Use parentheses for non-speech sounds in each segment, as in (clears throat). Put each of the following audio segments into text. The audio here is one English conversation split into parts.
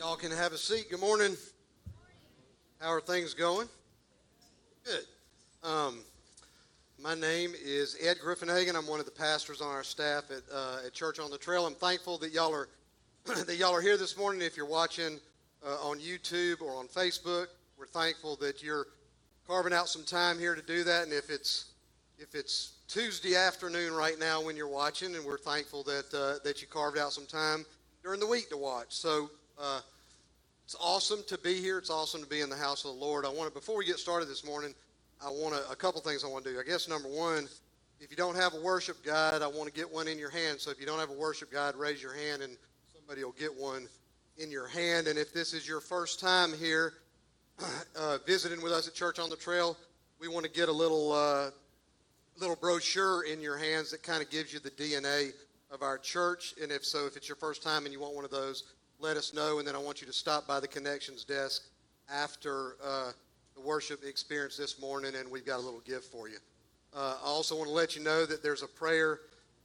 Y'all can have a seat. Good morning. How are things going? Good. Um, my name is Ed Griffinhagen. I'm one of the pastors on our staff at, uh, at Church on the Trail. I'm thankful that y'all are (clears throat) that y'all are here this morning. If you're watching uh, on YouTube or on Facebook, we're thankful that you're carving out some time here to do that. And if it's if it's Tuesday afternoon right now when you're watching, and we're thankful that uh, that you carved out some time during the week to watch. So uh, it's awesome to be here. It's awesome to be in the house of the Lord. I want to, before we get started this morning, I want to, a couple things I want to do. I guess number one, if you don't have a worship guide, I want to get one in your hand. So if you don't have a worship guide, raise your hand and somebody will get one in your hand. And if this is your first time here (clears throat) uh, visiting with us at Church on the Trail, we want to get a little uh, little brochure in your hands that kind of gives you the DNA of our church. And if so, if it's your first time and you want one of those, let us know. And then I want you to stop by the connections desk after uh, the worship experience this morning, and we've got a little gift for you. Uh, I also want to let you know that there's a prayer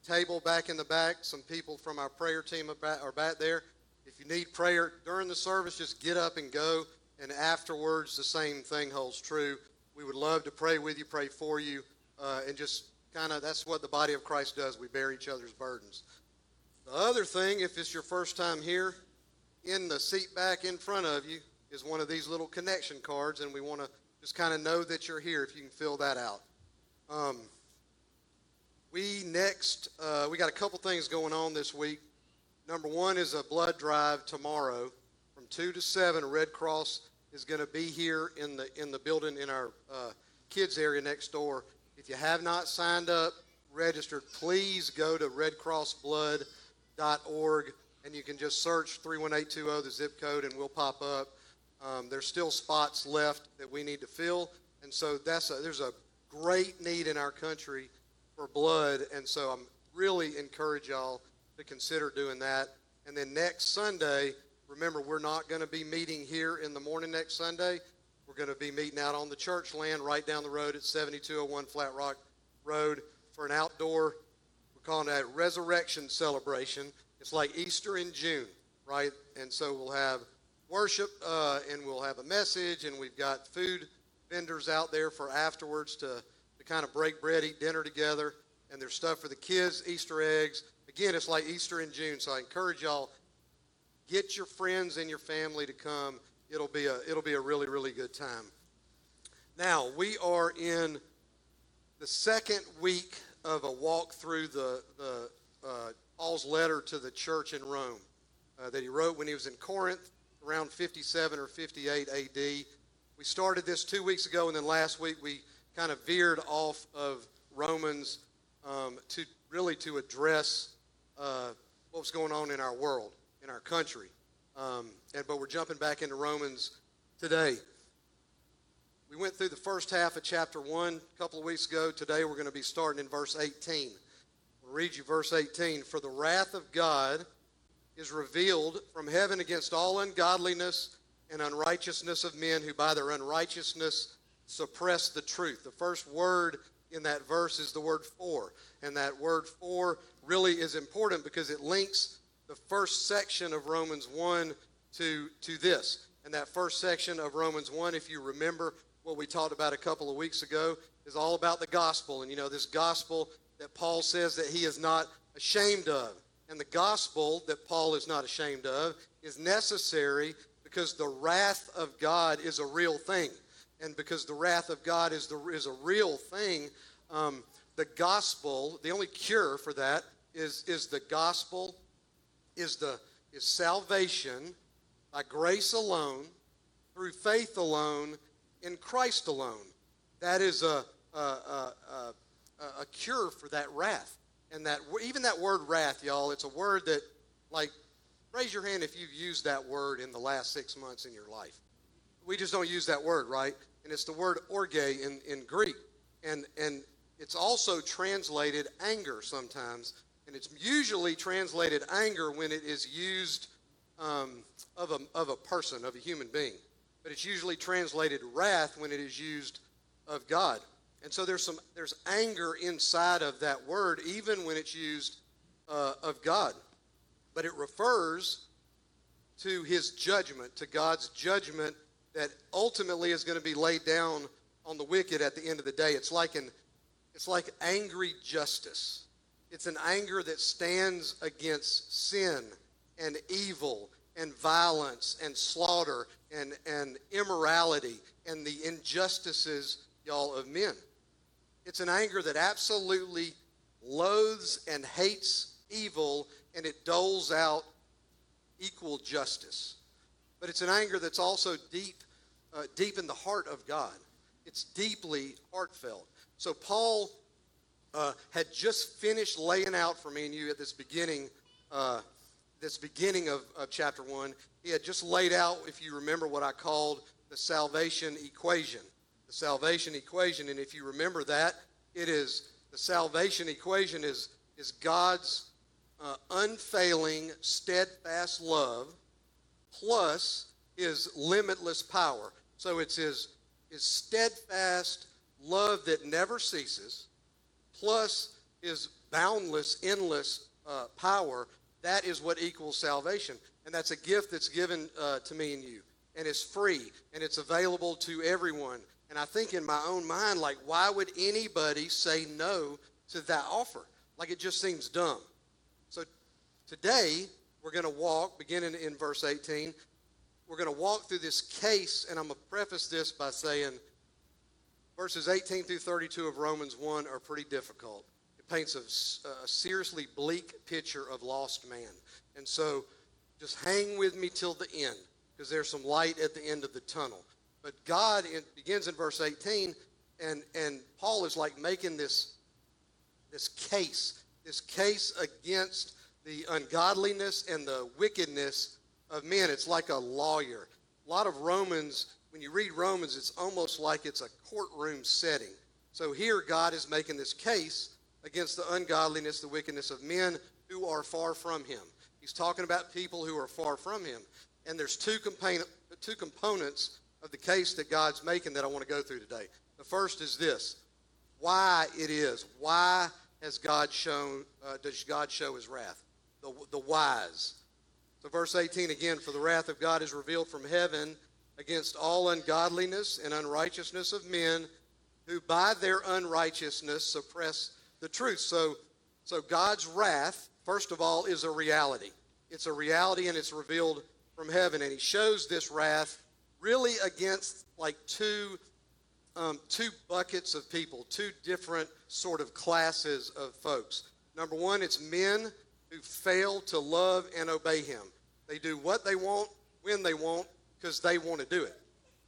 table back in the back. Some people from our prayer team are back there. If you need prayer during the service, just get up and go. And afterwards, the same thing holds true. We would love to pray with you, pray for you, uh, and just kind of that's what the body of Christ does. We bear each other's burdens. The other thing, if it's your first time here, in the seat back in front of you is one of these little connection cards, and we want to just kind of know that you're here if you can fill that out. Um, we next, uh, we got a couple things going on this week. Number one is a blood drive tomorrow from 2 to 7. Red Cross is going to be here in the, in the building in our uh, kids area next door. If you have not signed up, registered, please go to redcrossblood.org and you can just search 31820, the zip code, and we'll pop up. Um, there's still spots left that we need to fill, and so that's a, there's a great need in our country for blood, and so I'm really encourage y'all to consider doing that. And then next Sunday, remember we're not going to be meeting here in the morning next Sunday. We're going to be meeting out on the church land right down the road at 7201 Flat Rock Road for an outdoor, we're calling it a resurrection celebration. It's like Easter in June, right? And so we'll have worship uh, and we'll have a message, and we've got food vendors out there for afterwards to, to kind of break bread, eat dinner together. And there's stuff for the kids, Easter eggs. Again, it's like Easter in June, so I encourage y'all get your friends and your family to come it'll be a it'll be a really really good time. Now we are in the second week of a walk through the the uh, Paul's letter to the church in Rome uh, that he wrote when he was in Corinth around 57 or 58 A.D. We started this two weeks ago, and then last week we kind of veered off of Romans um, to really to address uh, what was going on in our world, in our country. Um, and, but we're jumping back into Romans today. We went through the first half of chapter 1 a couple of weeks ago. Today we're going to be starting in verse 18. Read you verse 18. For the wrath of God is revealed from heaven against all ungodliness and unrighteousness of men who by their unrighteousness suppress the truth. The first word in that verse is the word for. And that word for really is important because it links the first section of Romans 1 to, to this. And that first section of Romans 1, if you remember what we talked about a couple of weeks ago, is all about the gospel. And you know, this gospel that Paul says that he is not ashamed of. And the gospel that Paul is not ashamed of is necessary because the wrath of God is a real thing. And because the wrath of God is, the, is a real thing, um, the gospel, the only cure for that is, is the gospel is the is salvation by grace alone, through faith alone, in Christ alone. That is a, a, a, a, a cure for that wrath. And that even that word wrath, y'all, it's a word that, like, raise your hand if you've used that word in the last six months in your life. We just don't use that word, right? And it's the word orge in, in Greek. And, and it's also translated anger sometimes. And it's usually translated anger when it is used um, of, a, of a person, of a human being. But it's usually translated wrath when it is used of God. And so there's some there's anger inside of that word, even when it's used uh, of God. But it refers to his judgment, to God's judgment that ultimately is going to be laid down on the wicked at the end of the day. It's like an it's like angry justice. It's an anger that stands against sin and evil and violence and slaughter and, and immorality and the injustices, y'all, of men. It's an anger that absolutely loathes and hates evil and it doles out equal justice. But it's an anger that's also deep, uh, deep in the heart of God. It's deeply heartfelt. So Paul uh, had just finished laying out for me and you at this beginning, uh, this beginning of, of chapter one. He had just laid out, if you remember, what I called the salvation equation. The salvation equation, and if you remember that, it is the salvation equation is is God's uh, unfailing, steadfast love plus his limitless power. So it's his, his steadfast love that never ceases plus his boundless, endless uh, power. That is what equals salvation. And that's a gift that's given uh, to me and you. And it's free and it's available to everyone. And I think in my own mind, like, why would anybody say no to that offer? Like, it just seems dumb. So today, we're going to walk, beginning in verse 18, we're going to walk through this case, and I'm going to preface this by saying verses 18 through 32 of Romans 1 are pretty difficult. It paints a, a seriously bleak picture of lost man. And so just hang with me till the end because there's some light at the end of the tunnel. But God in, begins in verse 18, and, and Paul is like making this, this case, this case against the ungodliness and the wickedness of men. It's like a lawyer. A lot of Romans, when you read Romans, it's almost like it's a courtroom setting. So here, God is making this case against the ungodliness, the wickedness of men who are far from Him. He's talking about people who are far from Him. And there's two, component, two components of the case that God's making that I want to go through today. The first is this why it is. Why has God shown, uh, does God show His wrath? the, the wise. So, verse 18 again, for the wrath of God is revealed from heaven against all ungodliness and unrighteousness of men who by their unrighteousness suppress the truth. So, so God's wrath, first of all, is a reality. It's a reality and it's revealed from heaven. And he shows this wrath really against like two, um, two buckets of people, two different sort of classes of folks. Number one, it's men who fail to love and obey him. They do what they want when they want because they want to do it.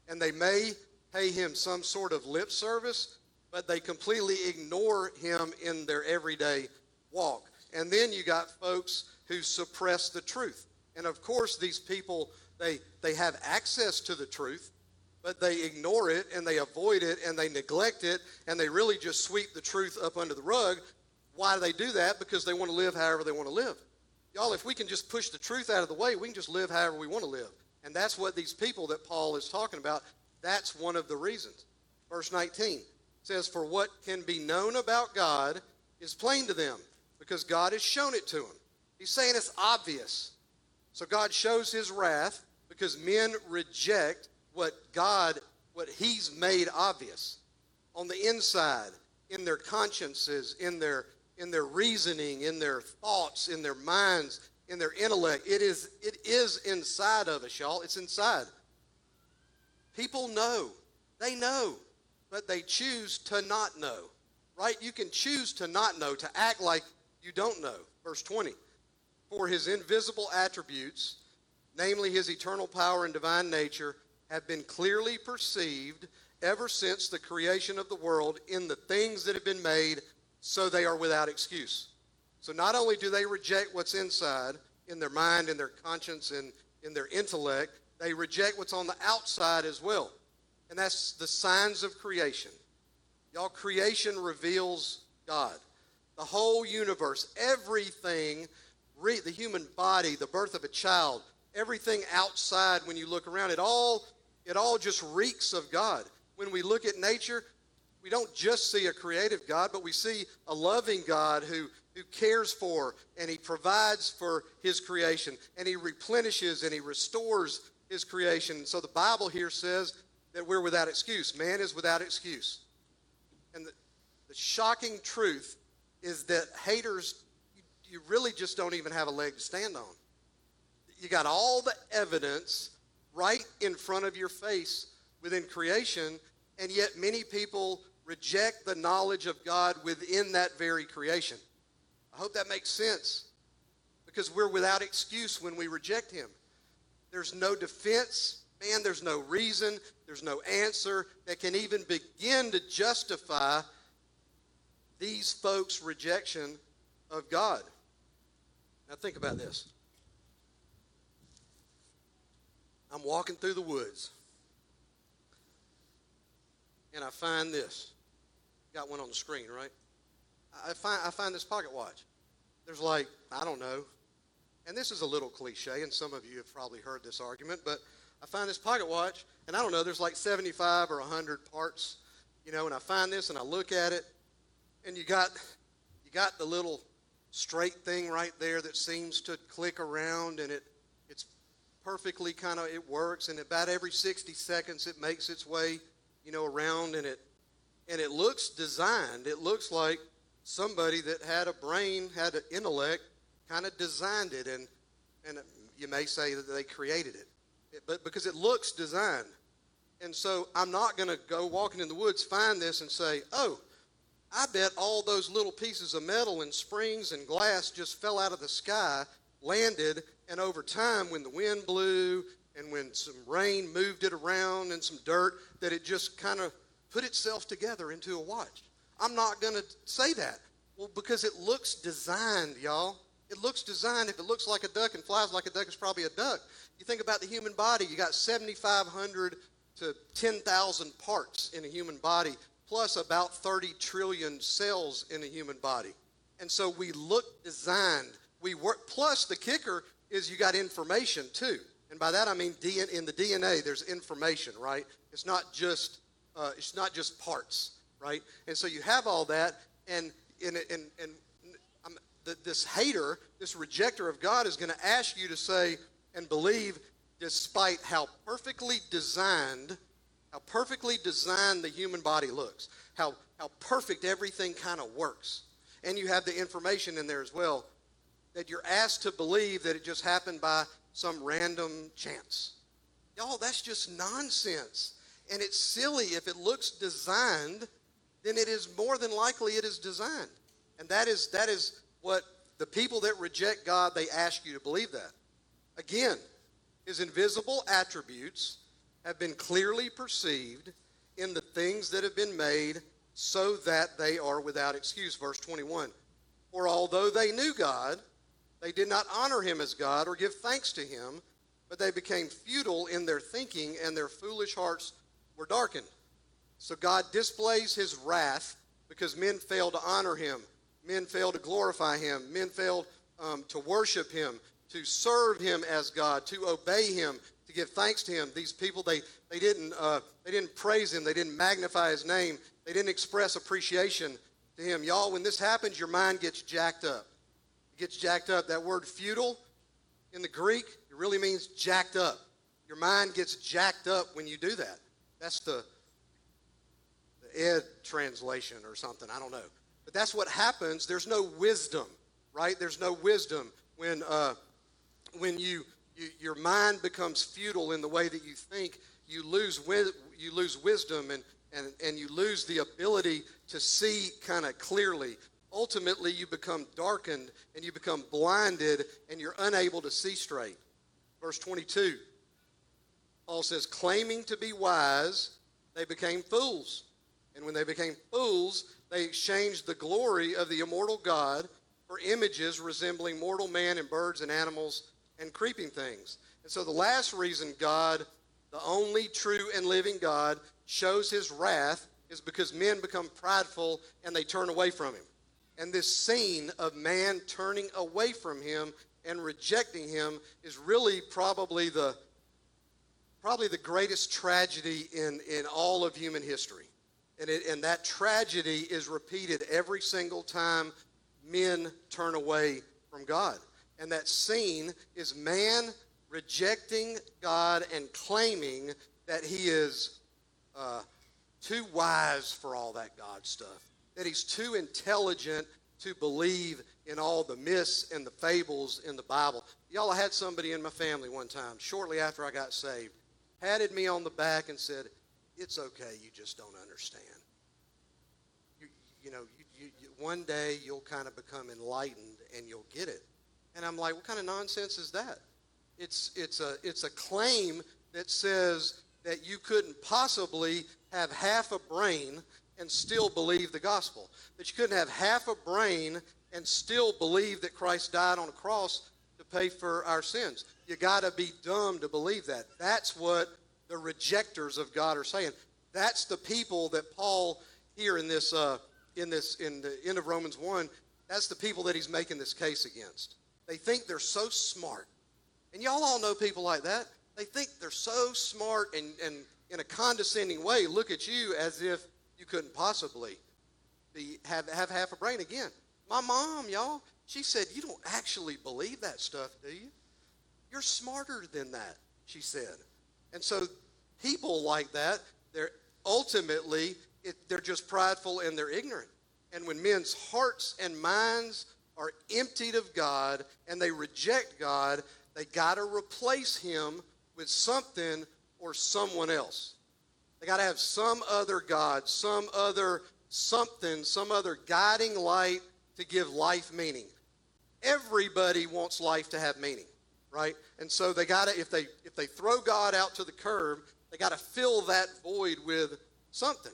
And they may pay him some sort of lip service, but they completely ignore him in their everyday walk. And then you got folks who suppress the truth. And of course, these people, they, they have access to the truth, but they ignore it and they avoid it and they neglect it and they really just sweep the truth up under the rug why do they do that? Because they want to live however they want to live. Y'all, if we can just push the truth out of the way, we can just live however we want to live. And that's what these people that Paul is talking about, that's one of the reasons. Verse 19 says, For what can be known about God is plain to them, because God has shown it to them. He's saying it's obvious. So God shows his wrath because men reject what God, what he's made obvious on the inside, in their consciences, in their in their reasoning, in their thoughts, in their minds, in their intellect. It is, it is inside of us, y'all. It's inside. People know. They know, but they choose to not know. Right? You can choose to not know, to act like you don't know. Verse 20. For his invisible attributes, namely his eternal power and divine nature, have been clearly perceived ever since the creation of the world in the things that have been made so they are without excuse. So not only do they reject what's inside in their mind, in their conscience, and in their intellect, they reject what's on the outside as well. And that's the signs of creation. Y'all, creation reveals God. The whole universe, everything, the human body, the birth of a child, everything outside when you look around, it all, it all just reeks of God. When we look at nature, we don't just see a creative God, but we see a loving God who, who cares for and he provides for his creation and he replenishes and he restores his creation. So the Bible here says that we're without excuse. Man is without excuse. And the, the shocking truth is that haters, you, you really just don't even have a leg to stand on. You got all the evidence right in front of your face within creation, and yet many people reject the knowledge of God within that very creation. I hope that makes sense because we're without excuse when we reject Him. There's no defense, man, there's no reason, there's no answer that can even begin to justify these folks' rejection of God. Now, think about this. I'm walking through the woods and I find this. Got one on the screen, right? I find, I find this pocket watch. There's like, I don't know, and this is a little cliche, and some of you have probably heard this argument, but I find this pocket watch, and I don't know, there's like 75 or 100 parts, you know, and I find this and I look at it, and you got, you got the little straight thing right there that seems to click around, and it, perfectly kind of, it works, and about every 60 seconds it makes its way, you know, around, and it, and it looks designed. It looks like somebody that had a brain, had an intellect, kind of designed it, and and you may say that they created it, but because it looks designed. And so I'm not going to go walking in the woods, find this, and say, oh, I bet all those little pieces of metal and springs and glass just fell out of the sky, landed, and over time, when the wind blew and when some rain moved it around and some dirt, that it just kind of put itself together into a watch. I'm not going to say that. Well, because it looks designed, y'all. It looks designed. If it looks like a duck and flies like a duck, it's probably a duck. You think about the human body, you got 7,500 to 10,000 parts in a human body, plus about 30 trillion cells in a human body. And so we look designed. We work, plus the kicker is you got information too. And by that I mean in the DNA, there's information, right? It's not just uh, it's not just parts, right? And so you have all that, and and and, and the, this hater, this rejecter of God, is going to ask you to say and believe, despite how perfectly designed, how perfectly designed the human body looks, how how perfect everything kind of works, and you have the information in there as well, that you're asked to believe that it just happened by some random chance. Y'all, that's just nonsense. And it's silly. If it looks designed, then it is more than likely it is designed. And that is, that is what the people that reject God, they ask you to believe that. Again, his invisible attributes have been clearly perceived in the things that have been made so that they are without excuse. Verse 21. For although they knew God, they did not honor him as God or give thanks to him, but they became futile in their thinking, and their foolish hearts were darkened. So God displays his wrath because men failed to honor him, men failed to glorify him, men failed um, to worship him, to serve him as God, to obey him, to give thanks to him. These people, they, they, didn't, uh, they didn't praise him, they didn't magnify his name, they didn't express appreciation to him. Y'all, when this happens, your mind gets jacked up. Gets jacked up. That word futile in the Greek, it really means jacked up. Your mind gets jacked up when you do that. That's the, the Ed translation or something. I don't know. But that's what happens. There's no wisdom, right? There's no wisdom when, uh, when you, you, your mind becomes futile in the way that you think. You lose, you lose wisdom and, and, and you lose the ability to see kind of clearly. Ultimately, you become darkened and you become blinded and you're unable to see straight. Verse 22 Paul says, claiming to be wise, they became fools. And when they became fools, they exchanged the glory of the immortal God for images resembling mortal man and birds and animals and creeping things. And so the last reason God, the only true and living God, shows his wrath is because men become prideful and they turn away from him. And this scene of man turning away from him and rejecting him is really probably the probably the greatest tragedy in, in all of human history. And, it, and that tragedy is repeated every single time men turn away from God. And that scene is man rejecting God and claiming that he is uh, too wise for all that God stuff, that he's too intelligent to believe in all the myths and the fables in the Bible. Y'all, I had somebody in my family one time, shortly after I got saved, patted me on the back and said, It's okay, you just don't understand. You, you know, you, you, one day you'll kind of become enlightened and you'll get it. And I'm like, What kind of nonsense is that? It's, it's, a, it's a claim that says that you couldn't possibly have half a brain and still believe the gospel. That you couldn't have half a brain and still believe that Christ died on a cross to pay for our sins. You got to be dumb to believe that. That's what the rejectors of God are saying. That's the people that Paul here in this uh, in this in the end of Romans one. That's the people that he's making this case against. They think they're so smart, and y'all all know people like that. They think they're so smart and and in a condescending way look at you as if you couldn't possibly be have have half a brain again. My mom, y'all, she said, You don't actually believe that stuff, do you? You're smarter than that, she said. And so people like that, they're ultimately, it, they're just prideful and they're ignorant. And when men's hearts and minds are emptied of God and they reject God, they got to replace him with something or someone else. They got to have some other God, some other something, some other guiding light to give life meaning. Everybody wants life to have meaning, right? And so they got to if they if they throw God out to the curb, they got to fill that void with something.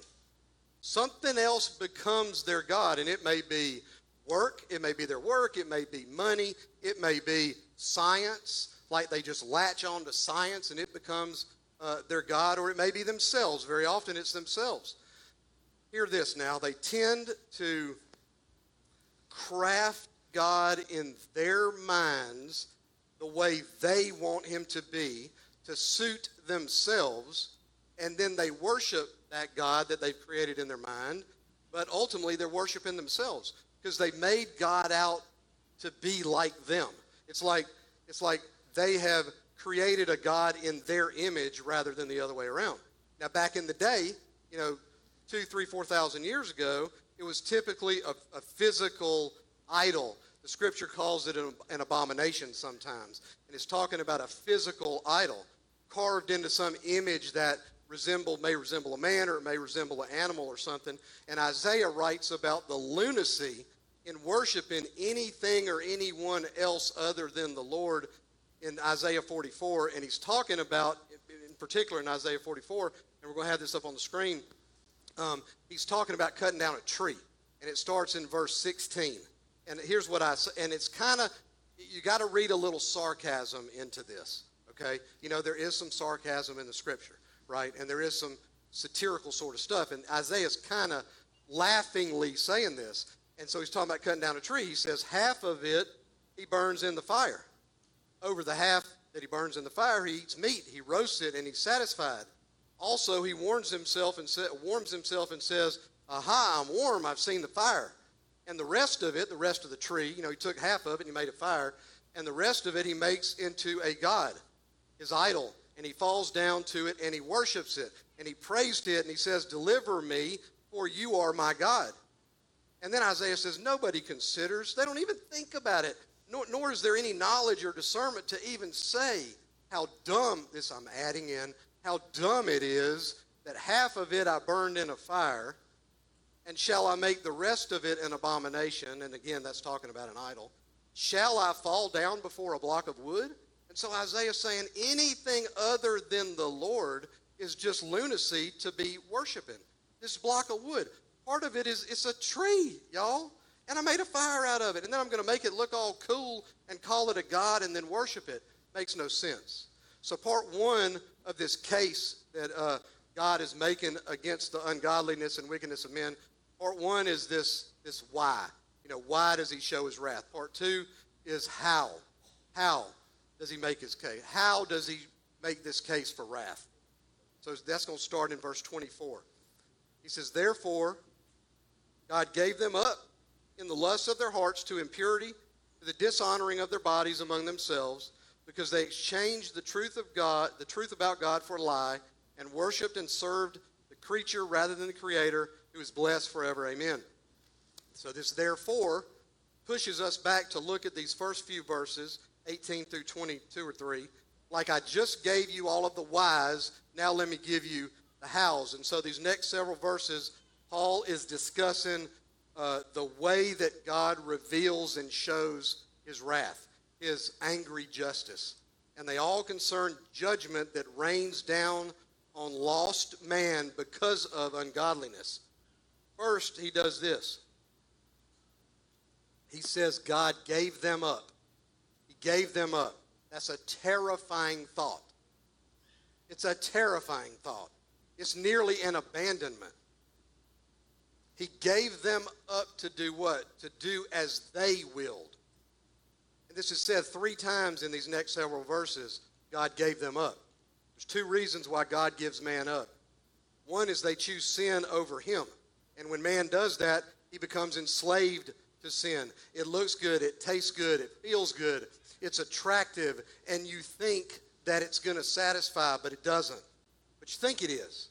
Something else becomes their God, and it may be work, it may be their work, it may be money, it may be science, like they just latch on to science and it becomes uh, their God, or it may be themselves. Very often it's themselves. Hear this now. They tend to craft God in their minds the way they want him to be to suit themselves, and then they worship that God that they've created in their mind, but ultimately they're worshiping themselves because they made God out to be like them. It's like it's like they have created a God in their image rather than the other way around. Now, back in the day, you know, two, three, four thousand years ago, it was typically a, a physical idol. The scripture calls it an, an abomination sometimes. And it's talking about a physical idol carved into some image that resemble may resemble a man or it may resemble an animal or something. And Isaiah writes about the lunacy in worshiping anything or anyone else other than the Lord in Isaiah 44. And he's talking about, in particular in Isaiah 44, and we're going to have this up on the screen. Um, he's talking about cutting down a tree. And it starts in verse 16. And here's what I say, and it's kind of, you got to read a little sarcasm into this, okay? You know, there is some sarcasm in the scripture, right? And there is some satirical sort of stuff. And Isaiah's kind of laughingly saying this. And so he's talking about cutting down a tree. He says, half of it he burns in the fire. Over the half that he burns in the fire, he eats meat. He roasts it and he's satisfied. Also, he warns himself and sa- warms himself and says, Aha, I'm warm. I've seen the fire. And the rest of it, the rest of the tree, you know, he took half of it and he made a fire. And the rest of it he makes into a god, his idol. And he falls down to it and he worships it. And he prays to it and he says, Deliver me, for you are my God. And then Isaiah says, Nobody considers. They don't even think about it. Nor, nor is there any knowledge or discernment to even say how dumb, this I'm adding in, how dumb it is that half of it I burned in a fire and shall I make the rest of it an abomination? And again, that's talking about an idol. Shall I fall down before a block of wood? And so Isaiah's saying anything other than the Lord is just lunacy to be worshiping. This block of wood. Part of it is it's a tree, y'all. And I made a fire out of it. And then I'm going to make it look all cool and call it a God and then worship it. Makes no sense. So, part one of this case that uh, God is making against the ungodliness and wickedness of men Part one is this, this why. You know, why does he show his wrath? Part two is how. How does he make his case? How does he make this case for wrath? So that's going to start in verse 24. He says, Therefore, God gave them up in the lusts of their hearts to impurity, to the dishonoring of their bodies among themselves, because they exchanged the truth of God, the truth about God for a lie, and worshipped and served the creature rather than the creator, who is blessed forever. Amen. So this therefore pushes us back to look at these first few verses, 18 through 22 or 3. Like I just gave you all of the whys, now let me give you the hows. And so these next several verses, Paul is discussing uh, the way that God reveals and shows his wrath, his angry justice. And they all concern judgment that rains down on lost man because of ungodliness. First, he does this. He says God gave them up. He gave them up. That's a terrifying thought. It's a terrifying thought. It's nearly an abandonment. He gave them up to do what? To do as they willed. And this is said three times in these next several verses. God gave them up. There's two reasons why God gives man up. One is they choose sin over him. And when man does that, he becomes enslaved to sin. It looks good, it tastes good, it feels good, it's attractive, and you think that it's going to satisfy, but it doesn't. But you think it is.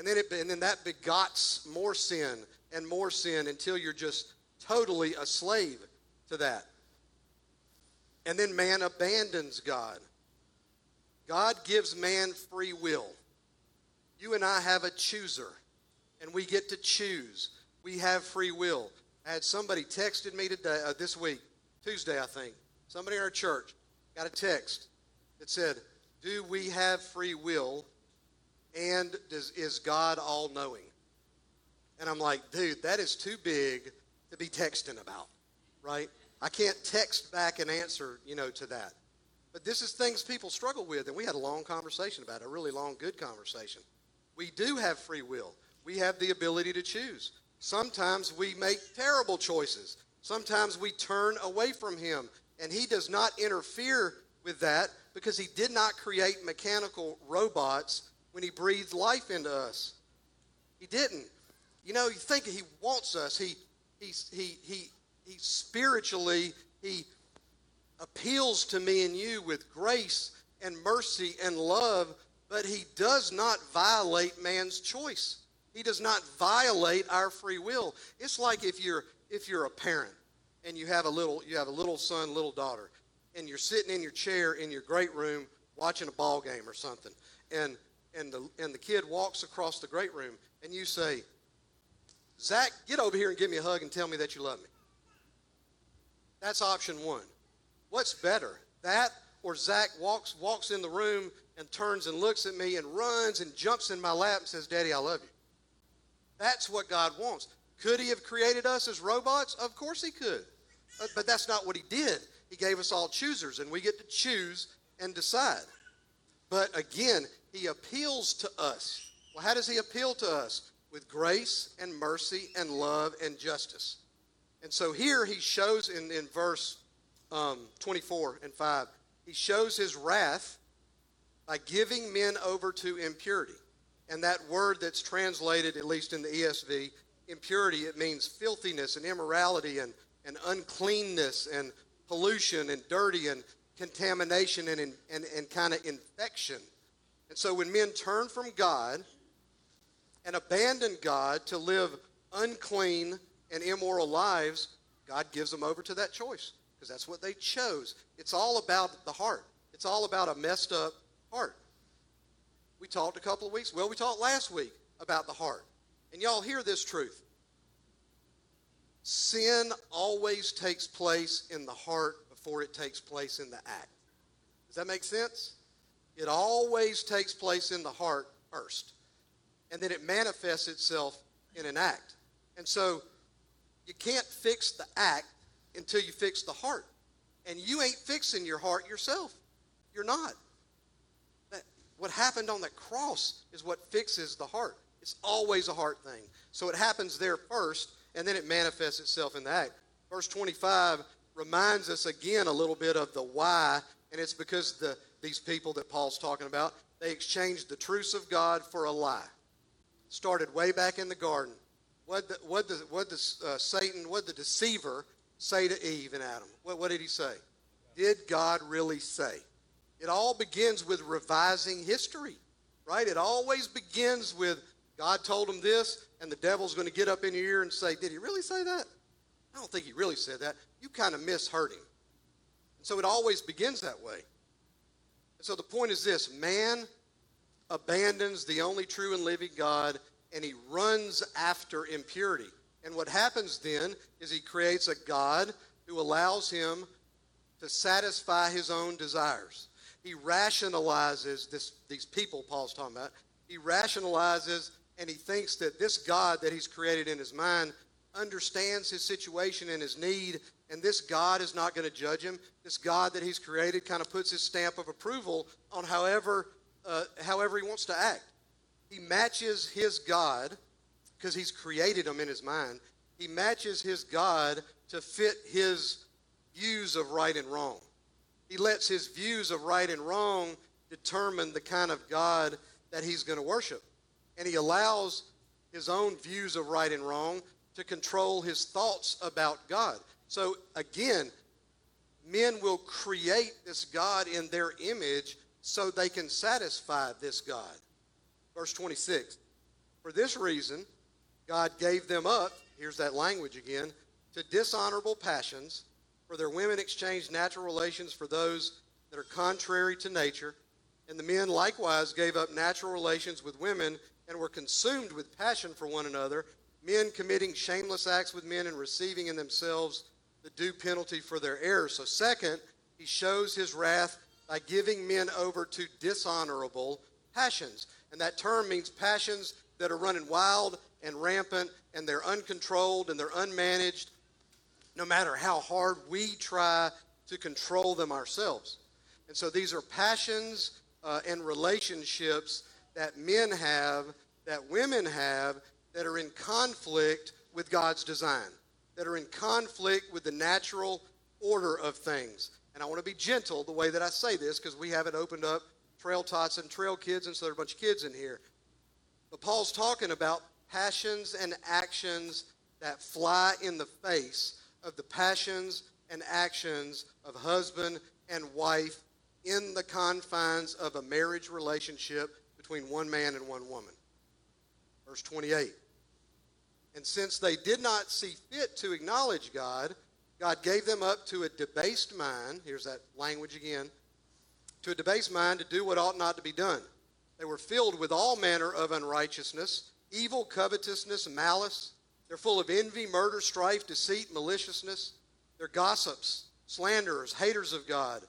And then, it, and then that begots more sin and more sin until you're just totally a slave to that. And then man abandons God. God gives man free will. You and I have a chooser, and we get to choose. We have free will. I had somebody texted me today, uh, this week, Tuesday, I think. Somebody in our church got a text that said, Do we have free will? And does, is God all knowing? And I'm like, dude, that is too big to be texting about, right? I can't text back an answer, you know, to that. But this is things people struggle with, and we had a long conversation about it, a really long, good conversation. We do have free will. We have the ability to choose. Sometimes we make terrible choices. Sometimes we turn away from Him, and He does not interfere with that because He did not create mechanical robots when He breathed life into us. He didn't. You know, you think He wants us. He, he, he, he, he spiritually, He appeals to me and you with grace and mercy and love, but He does not violate man's choice. He does not violate our free will. It's like if you're if you're a parent and you have a little you have a little son, little daughter, and you're sitting in your chair in your great room watching a ball game or something, and and the and the kid walks across the great room, and you say, Zach, get over here and give me a hug and tell me that you love me. That's option one. What's better, that or Zach walks walks in the room and turns and looks at me and runs and jumps in my lap and says, "Daddy, I love you." That's what God wants. Could He have created us as robots? Of course He could. Uh, but that's not what He did. He gave us all choosers, and we get to choose and decide. But again, He appeals to us. Well, how does He appeal to us? With grace and mercy and love and justice. And so here He shows in, in verse um, 24 and 5, He shows His wrath by giving men over to impurity. And that word that's translated, at least in the ESV, impurity, it means filthiness and immorality and, and uncleanness and pollution and dirty and contamination and, and, and, and kind of infection. And so when men turn from God and abandon God to live unclean and immoral lives, God gives them over to that choice because that's what they chose. It's all about the heart, it's all about a messed up heart. We talked a couple of weeks, well, we talked last week about the heart. And y'all hear this truth. Sin always takes place in the heart before it takes place in the act. Does that make sense? It always takes place in the heart first. And then it manifests itself in an act. And so you can't fix the act until you fix the heart. And you ain't fixing your heart yourself. You're not. What happened on the cross is what fixes the heart. It's always a heart thing. So it happens there first, and then it manifests itself in the act. Verse 25 reminds us again a little bit of the why, and it's because the, these people that Paul's talking about, they exchanged the truths of God for a lie. Started way back in the garden. what the, what the, what the uh, Satan, what the deceiver say to Eve and Adam? What, what did he say? Did God really say? It all begins with revising history, right? It always begins with God told him this, and the devil's going to get up in your ear and say, Did he really say that? I don't think he really said that. You kind of misheard him. And so it always begins that way. So the point is this man abandons the only true and living God and he runs after impurity. And what happens then is he creates a God who allows him to satisfy his own desires. He rationalizes this, these people Paul's talking about. He rationalizes and he thinks that this God that he's created in his mind understands his situation and his need, and this God is not going to judge him. This God that he's created kind of puts his stamp of approval on however, uh, however he wants to act. He matches his God, because he's created him in his mind, he matches his God to fit his views of right and wrong. He lets his views of right and wrong determine the kind of God that he's going to worship. And he allows his own views of right and wrong to control his thoughts about God. So again, men will create this God in their image so they can satisfy this God. Verse 26 For this reason, God gave them up, here's that language again, to dishonorable passions, for their women exchanged natural relations for those that are contrary to nature. And the men likewise gave up natural relations with women and were consumed with passion for one another, men committing shameless acts with men and receiving in themselves the due penalty for their errors. So, second, he shows his wrath by giving men over to dishonorable passions. And that term means passions that are running wild and rampant and they're uncontrolled and they're unmanaged, no matter how hard we try to control them ourselves. And so these are passions uh, and relationships that men have, that women have, that are in conflict with God's design, that are in conflict with the natural order of things. And I want to be gentle the way that I say this because we haven't opened up trail tots and trail kids, and so there are a bunch of kids in here. But Paul's talking about passions and actions that fly in the face of the passions and actions of husband and wife in the confines of a marriage relationship between one man and one woman. Verse 28. And since they did not see fit to acknowledge God, God gave them up to a debased mind. Here's that language again to a debased mind to do what ought not to be done. They were filled with all manner of unrighteousness, evil, covetousness, malice. They're full of envy, murder, strife, deceit, maliciousness. They're gossips, slanderers, haters of God,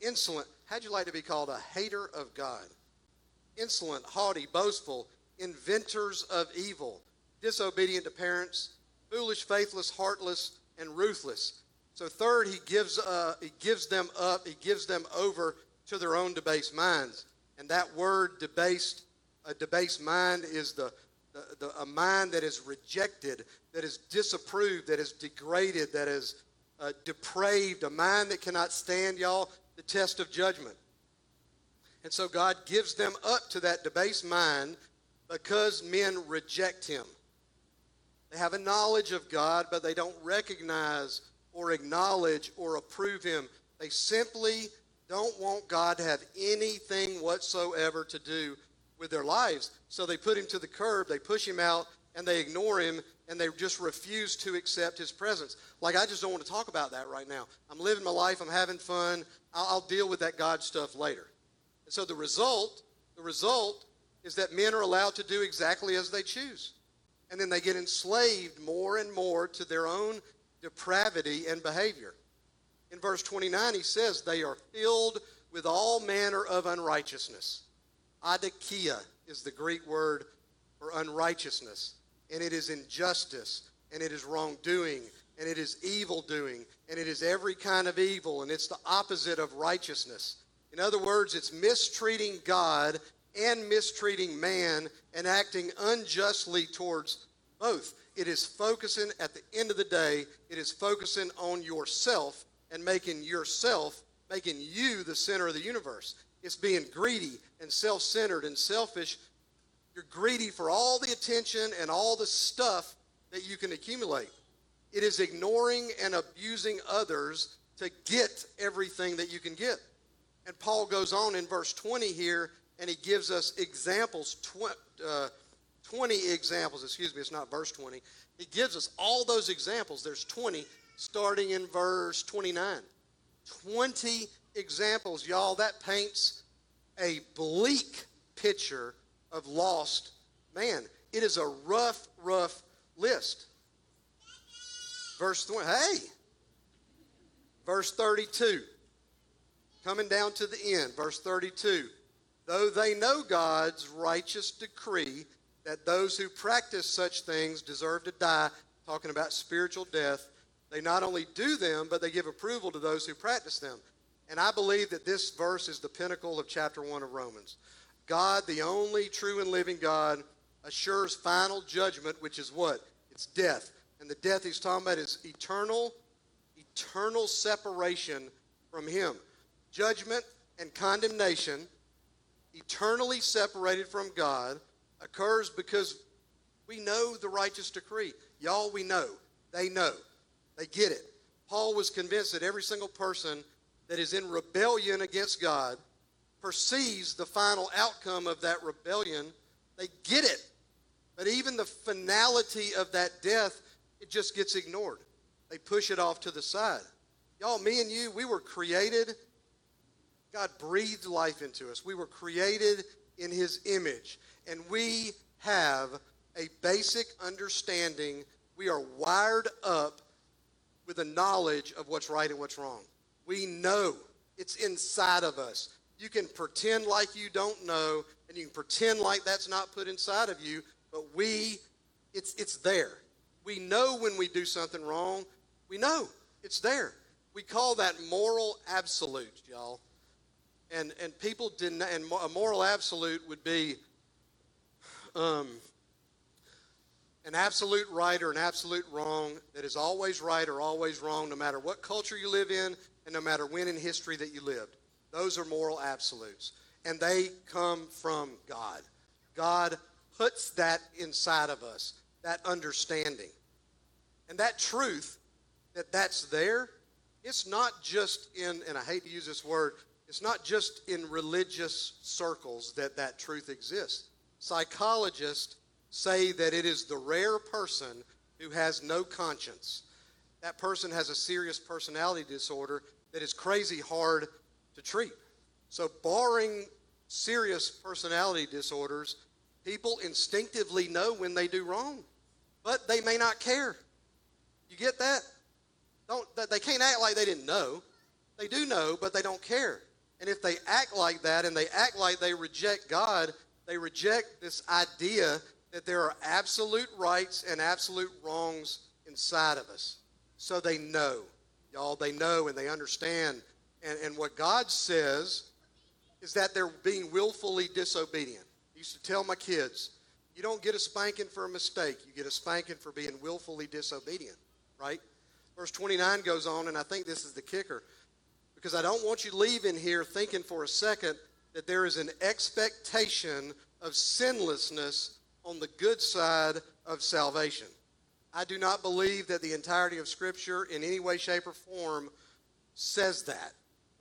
insolent. How'd you like to be called a hater of God? Insolent, haughty, boastful, inventors of evil, disobedient to parents, foolish, faithless, heartless, and ruthless. So third, he gives uh, he gives them up, he gives them over to their own debased minds. And that word debased, a debased mind is the, the, the, a mind that is rejected, that is disapproved, that is degraded, that is uh, depraved, a mind that cannot stand, y'all, the test of judgment. And so God gives them up to that debased mind because men reject him. They have a knowledge of God, but they don't recognize or acknowledge or approve him. They simply don't want God to have anything whatsoever to do with their lives. So they put him to the curb, they push him out, and they ignore him, and they just refuse to accept his presence. Like, I just don't want to talk about that right now. I'm living my life, I'm having fun, I'll, I'll deal with that God stuff later. And so the result, the result is that men are allowed to do exactly as they choose. And then they get enslaved more and more to their own depravity and behavior in verse 29, he says, They are filled with all manner of unrighteousness. Adikia is the Greek word for unrighteousness, and it is injustice, and it is wrongdoing, and it is evil doing, and it is every kind of evil, and it's the opposite of righteousness. In other words, it's mistreating God and mistreating man and acting unjustly towards both. It is focusing, at the end of the day, it is focusing on yourself and making yourself, making you the center of the universe. It's being greedy and self centered and selfish. You're greedy for all the attention and all the stuff that you can accumulate. It is ignoring and abusing others to get everything that you can get. And Paul goes on in verse 20 here, and he gives us examples, tw- uh, 20 examples, excuse me, it's not verse 20. He gives us all those examples. There's 20, starting in verse 29. 20 examples, y'all. That paints a bleak picture of lost man. It is a rough, rough list. Verse 20, hey, verse 32, coming down to the end, verse 32. Though they know God's righteous decree that those who practice such things deserve to die, talking about spiritual death, they not only do them, but they give approval to those who practice them. And I believe that this verse is the pinnacle of chapter 1 of Romans. God, the only true and living God, assures final judgment, which is what? It's death. And the death he's talking about is eternal, eternal separation from him. Judgment and condemnation, eternally separated from God, occurs because we know the righteous decree. Y'all, we know. They know. They get it. Paul was convinced that every single person that is in rebellion against God perceives the final outcome of that rebellion. They get it. But even the finality of that death, it just gets ignored. They push it off to the side. Y'all, me and you, we were created. God breathed life into us. We were created in His image. And we have a basic understanding. We are wired up with a knowledge of what's right and what's wrong. We know it's inside of us. You can pretend like you don't know, and you can pretend like that's not put inside of you, but we, it's, it's there. We know when we do something wrong. We know it's there. We call that moral absolute, y'all. And, and people didn't, and a moral absolute would be um, an absolute right or an absolute wrong that is always right or always wrong, no matter what culture you live in and no matter when in history that you lived. Those are moral absolutes. And they come from God. God puts that inside of us, that understanding. And that truth that that's there, it's not just in, and I hate to use this word, it's not just in religious circles that that truth exists. Psychologists say that it is the rare person who has no conscience. That person has a serious personality disorder that is crazy hard to treat. So, barring serious personality disorders, people instinctively know when they do wrong, but they may not care. You get that? Don't they can't act like they didn't know. They do know, but they don't care. And if they act like that and they act like they reject God, they reject this idea that there are absolute rights and absolute wrongs inside of us. So they know. Y'all, they know and they understand. And, and what God says is that they're being willfully disobedient. I used to tell my kids, you don't get a spanking for a mistake, you get a spanking for being willfully disobedient, right? Verse 29 goes on, and I think this is the kicker, because I don't want you leaving here thinking for a second that there is an expectation of sinlessness on the good side of salvation. I do not believe that the entirety of Scripture in any way, shape, or form says that.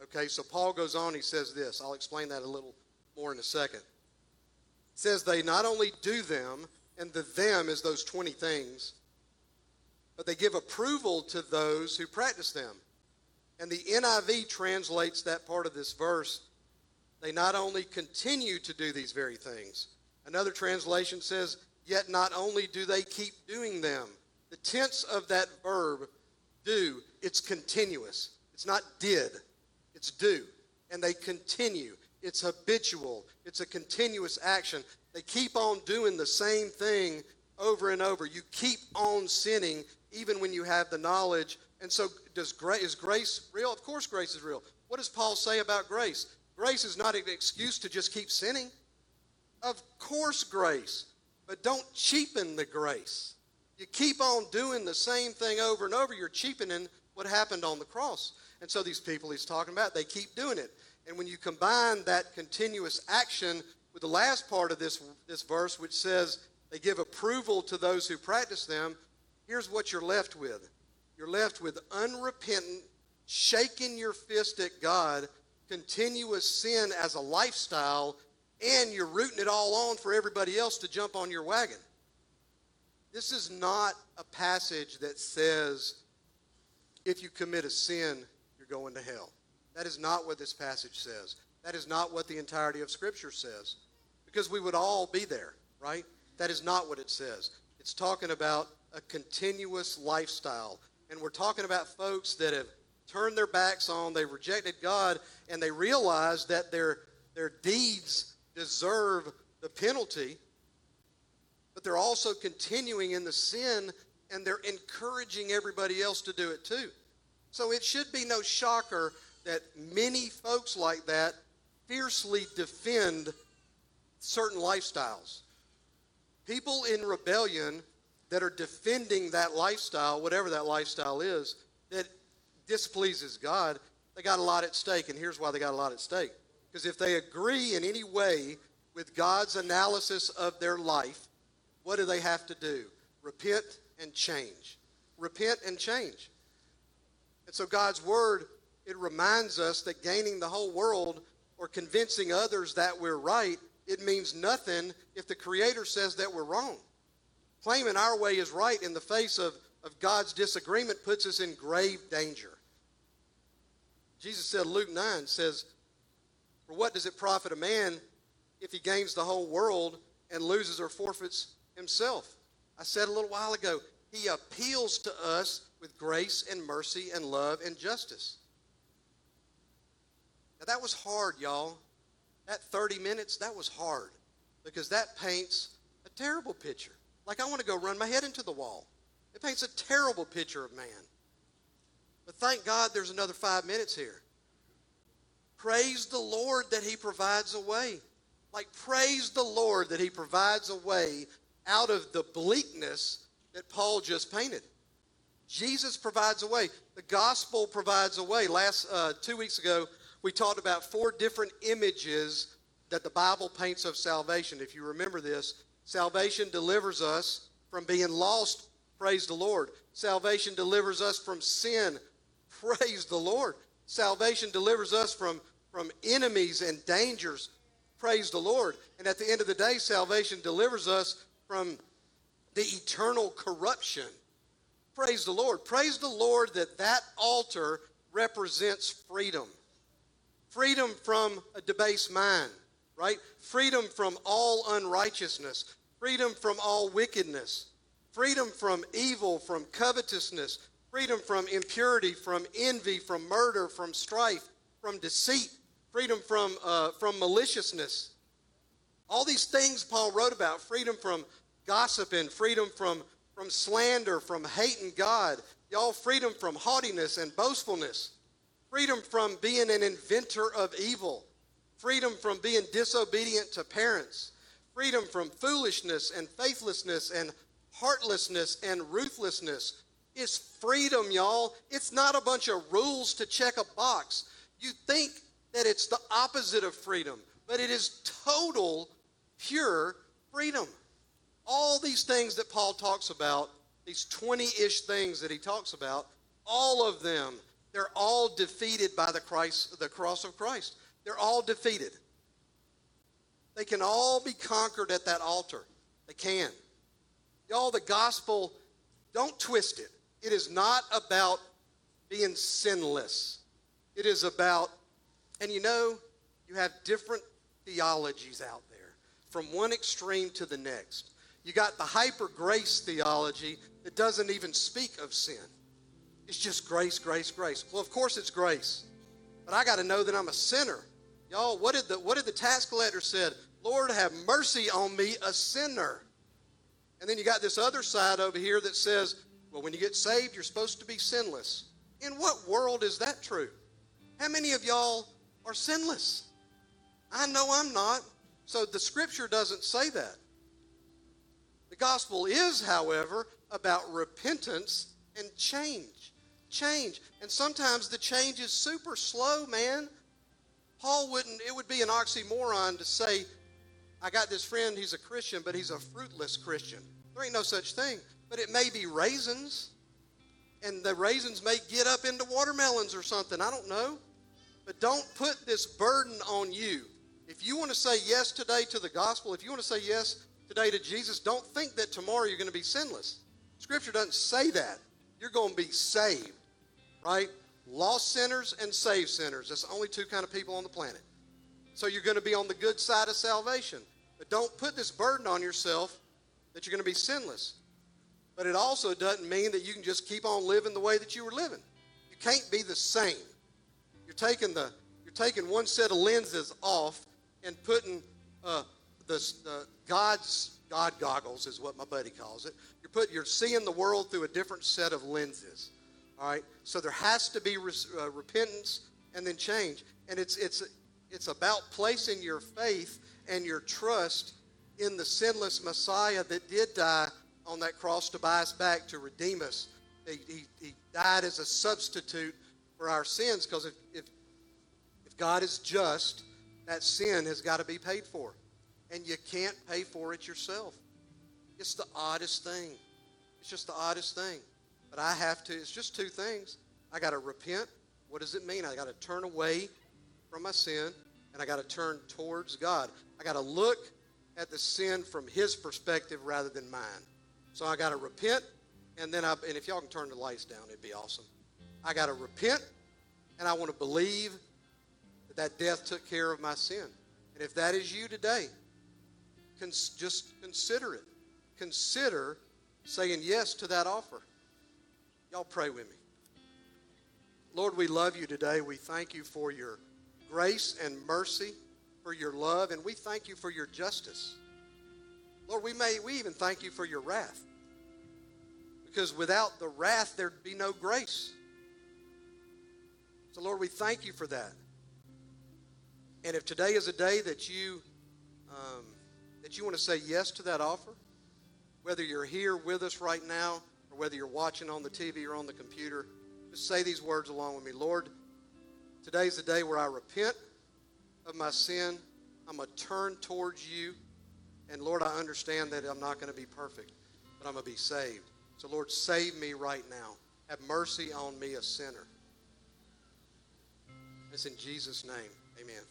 Okay, so Paul goes on, he says this. I'll explain that a little more in a second. Says they not only do them, and the them is those 20 things, but they give approval to those who practice them. And the NIV translates that part of this verse. They not only continue to do these very things. Another translation says, yet not only do they keep doing them, the tense of that verb, do, it's continuous. It's not did, it's do. And they continue. It's habitual, it's a continuous action. They keep on doing the same thing over and over. You keep on sinning even when you have the knowledge. And so, does grace, is grace real? Of course, grace is real. What does Paul say about grace? Grace is not an excuse to just keep sinning. Of course, grace, but don't cheapen the grace you keep on doing the same thing over and over, you're cheapening what happened on the cross. And so these people he's talking about, they keep doing it. And when you combine that continuous action with the last part of this, this verse, which says they give approval to those who practice them, here's what you're left with you're left with unrepentant, shaking your fist at God, continuous sin as a lifestyle, and you're rooting it all on for everybody else to jump on your wagon. This is not a passage that says if you commit a sin, you're going to hell. That is not what this passage says. That is not what the entirety of Scripture says. Because we would all be there, right? That is not what it says. It's talking about a continuous lifestyle. And we're talking about folks that have turned their backs on, they've rejected God, and they realize that their, their deeds deserve the penalty, but they're also continuing in the sin and they're encouraging everybody else to do it too. So it should be no shocker that many folks like that fiercely defend certain lifestyles. People in rebellion that are defending that lifestyle, whatever that lifestyle is, that displeases God, they got a lot at stake. And here's why they got a lot at stake. Because if they agree in any way with God's analysis of their life, what do they have to do? Repent and change. Repent and change. And so God's word, it reminds us that gaining the whole world or convincing others that we're right, it means nothing if the Creator says that we're wrong. Claiming our way is right in the face of, of God's disagreement puts us in grave danger. Jesus said, Luke 9 says, For what does it profit a man if he gains the whole world and loses or forfeits himself? I said a little while ago, he appeals to us with grace and mercy and love and justice. Now, that was hard, y'all. That 30 minutes, that was hard because that paints a terrible picture. Like, I want to go run my head into the wall. It paints a terrible picture of man. But thank God there's another five minutes here. Praise the Lord that He provides a way. Like, praise the Lord that He provides a way out of the bleakness that Paul just painted. Jesus provides a way. The gospel provides a way. Last uh, two weeks ago, we talked about four different images that the Bible paints of salvation. If you remember this, salvation delivers us from being lost. Praise the Lord. Salvation delivers us from sin. (laughs) Praise the Lord. Salvation delivers us from, from enemies and dangers. Praise the Lord. And at the end of the day, salvation delivers us from the eternal corruption. Praise the Lord. Praise the Lord that that altar represents freedom. Freedom from a debased mind, right? Freedom from all unrighteousness. Freedom from all wickedness. Freedom from evil, from covetousness. Freedom from impurity, from envy, from murder, from strife, from deceit. Freedom from, uh, from maliciousness. All these things Paul wrote about freedom from gossiping, freedom from, from slander, from hating God, y'all, freedom from haughtiness and boastfulness, freedom from being an inventor of evil, freedom from being disobedient to parents, freedom from foolishness and faithlessness and heartlessness and ruthlessness. It's freedom, y'all. It's not a bunch of rules to check a box. You think that it's the opposite of freedom, but it is total, pure freedom all these things that Paul talks about, these 20 ish things that he talks about, all of them, they're all defeated by the, Christ, the cross of Christ. They're all defeated. They can all be conquered at that altar. They can. Y'all, the gospel, don't twist it. It is not about being sinless. It is about, and you know, you have different theologies out there from one extreme to the next. You got the hyper grace theology that doesn't even speak of sin. It's just grace, grace, grace. Well, of course it's grace. But I got to know that I'm a sinner. Y'all, what did the what did the tax collector said? Lord, have mercy on me, a sinner. And then you got this other side over here that says, well, when you get saved, you're supposed to be sinless. In what world is that true? How many of y'all are sinless? I know I'm not. So the scripture doesn't say that. The gospel is, however, about repentance and change. Change. And sometimes the change is super slow, man. Paul wouldn't, it would be an oxymoron to say, I got this friend, he's a Christian, but he's a fruitless Christian. There ain't no such thing. but it may be raisins. And the raisins may get up into watermelons or something. I don't know. But don't put this burden on you. If you want to say yes today to the gospel, if you want to say yes today to Jesus, don't think that tomorrow you're going to be sinless. Scripture doesn't say that. You're going to be saved, right? Lost sinners and saved sinners. That's the only two kind of people on the planet. So you're going to be on the good side of salvation. But don't put this burden on yourself that you're going to be sinless. But it also doesn't mean that you can just keep on living the way that you were living. You can't be the same. You're taking the you're taking one set of lenses off and putting uh, the, the God's God goggles is what my buddy calls it. You're put you're seeing the world through a different set of lenses. All right. So there has to be res, uh, repentance and then change, and it's it's it's about placing your faith and your trust in the sinless Messiah that did die on that cross to buy us back, to redeem us. He, he, he died as a substitute for our sins because if, if, if God is just, that sin has got to be paid for. And you can't pay for it yourself. It's the oddest thing. It's just the oddest thing. But I have to, it's just two things. I got to repent. What does it mean? I got to turn away from my sin and I got to turn towards God. I got to look at the sin from His perspective rather than mine. So I got to repent, and then I, and if y'all can turn the lights down, it'd be awesome. I got to repent, and I want to believe that that death took care of my sin. And if that is you today, cons- just consider it. Consider saying yes to that offer. Y'all pray with me. Lord, we love you today. We thank you for your grace and mercy, for your love, and we thank you for your justice. Lord, we may we even thank you for your wrath. Because without the wrath there'd be no grace. So Lord, we thank you for that. And if today is a day that you um, that you want to say yes to that offer, whether you're here with us right now or whether you're watching on the TV or on the computer, just say these words along with me. Lord, today's the day where I repent of my sin. I'm going to turn towards you. And Lord, I understand that I'm not going to be perfect, but I'm going to be saved. So, Lord, save me right now. Have mercy on me, a sinner. It's in Jesus' name. Amen.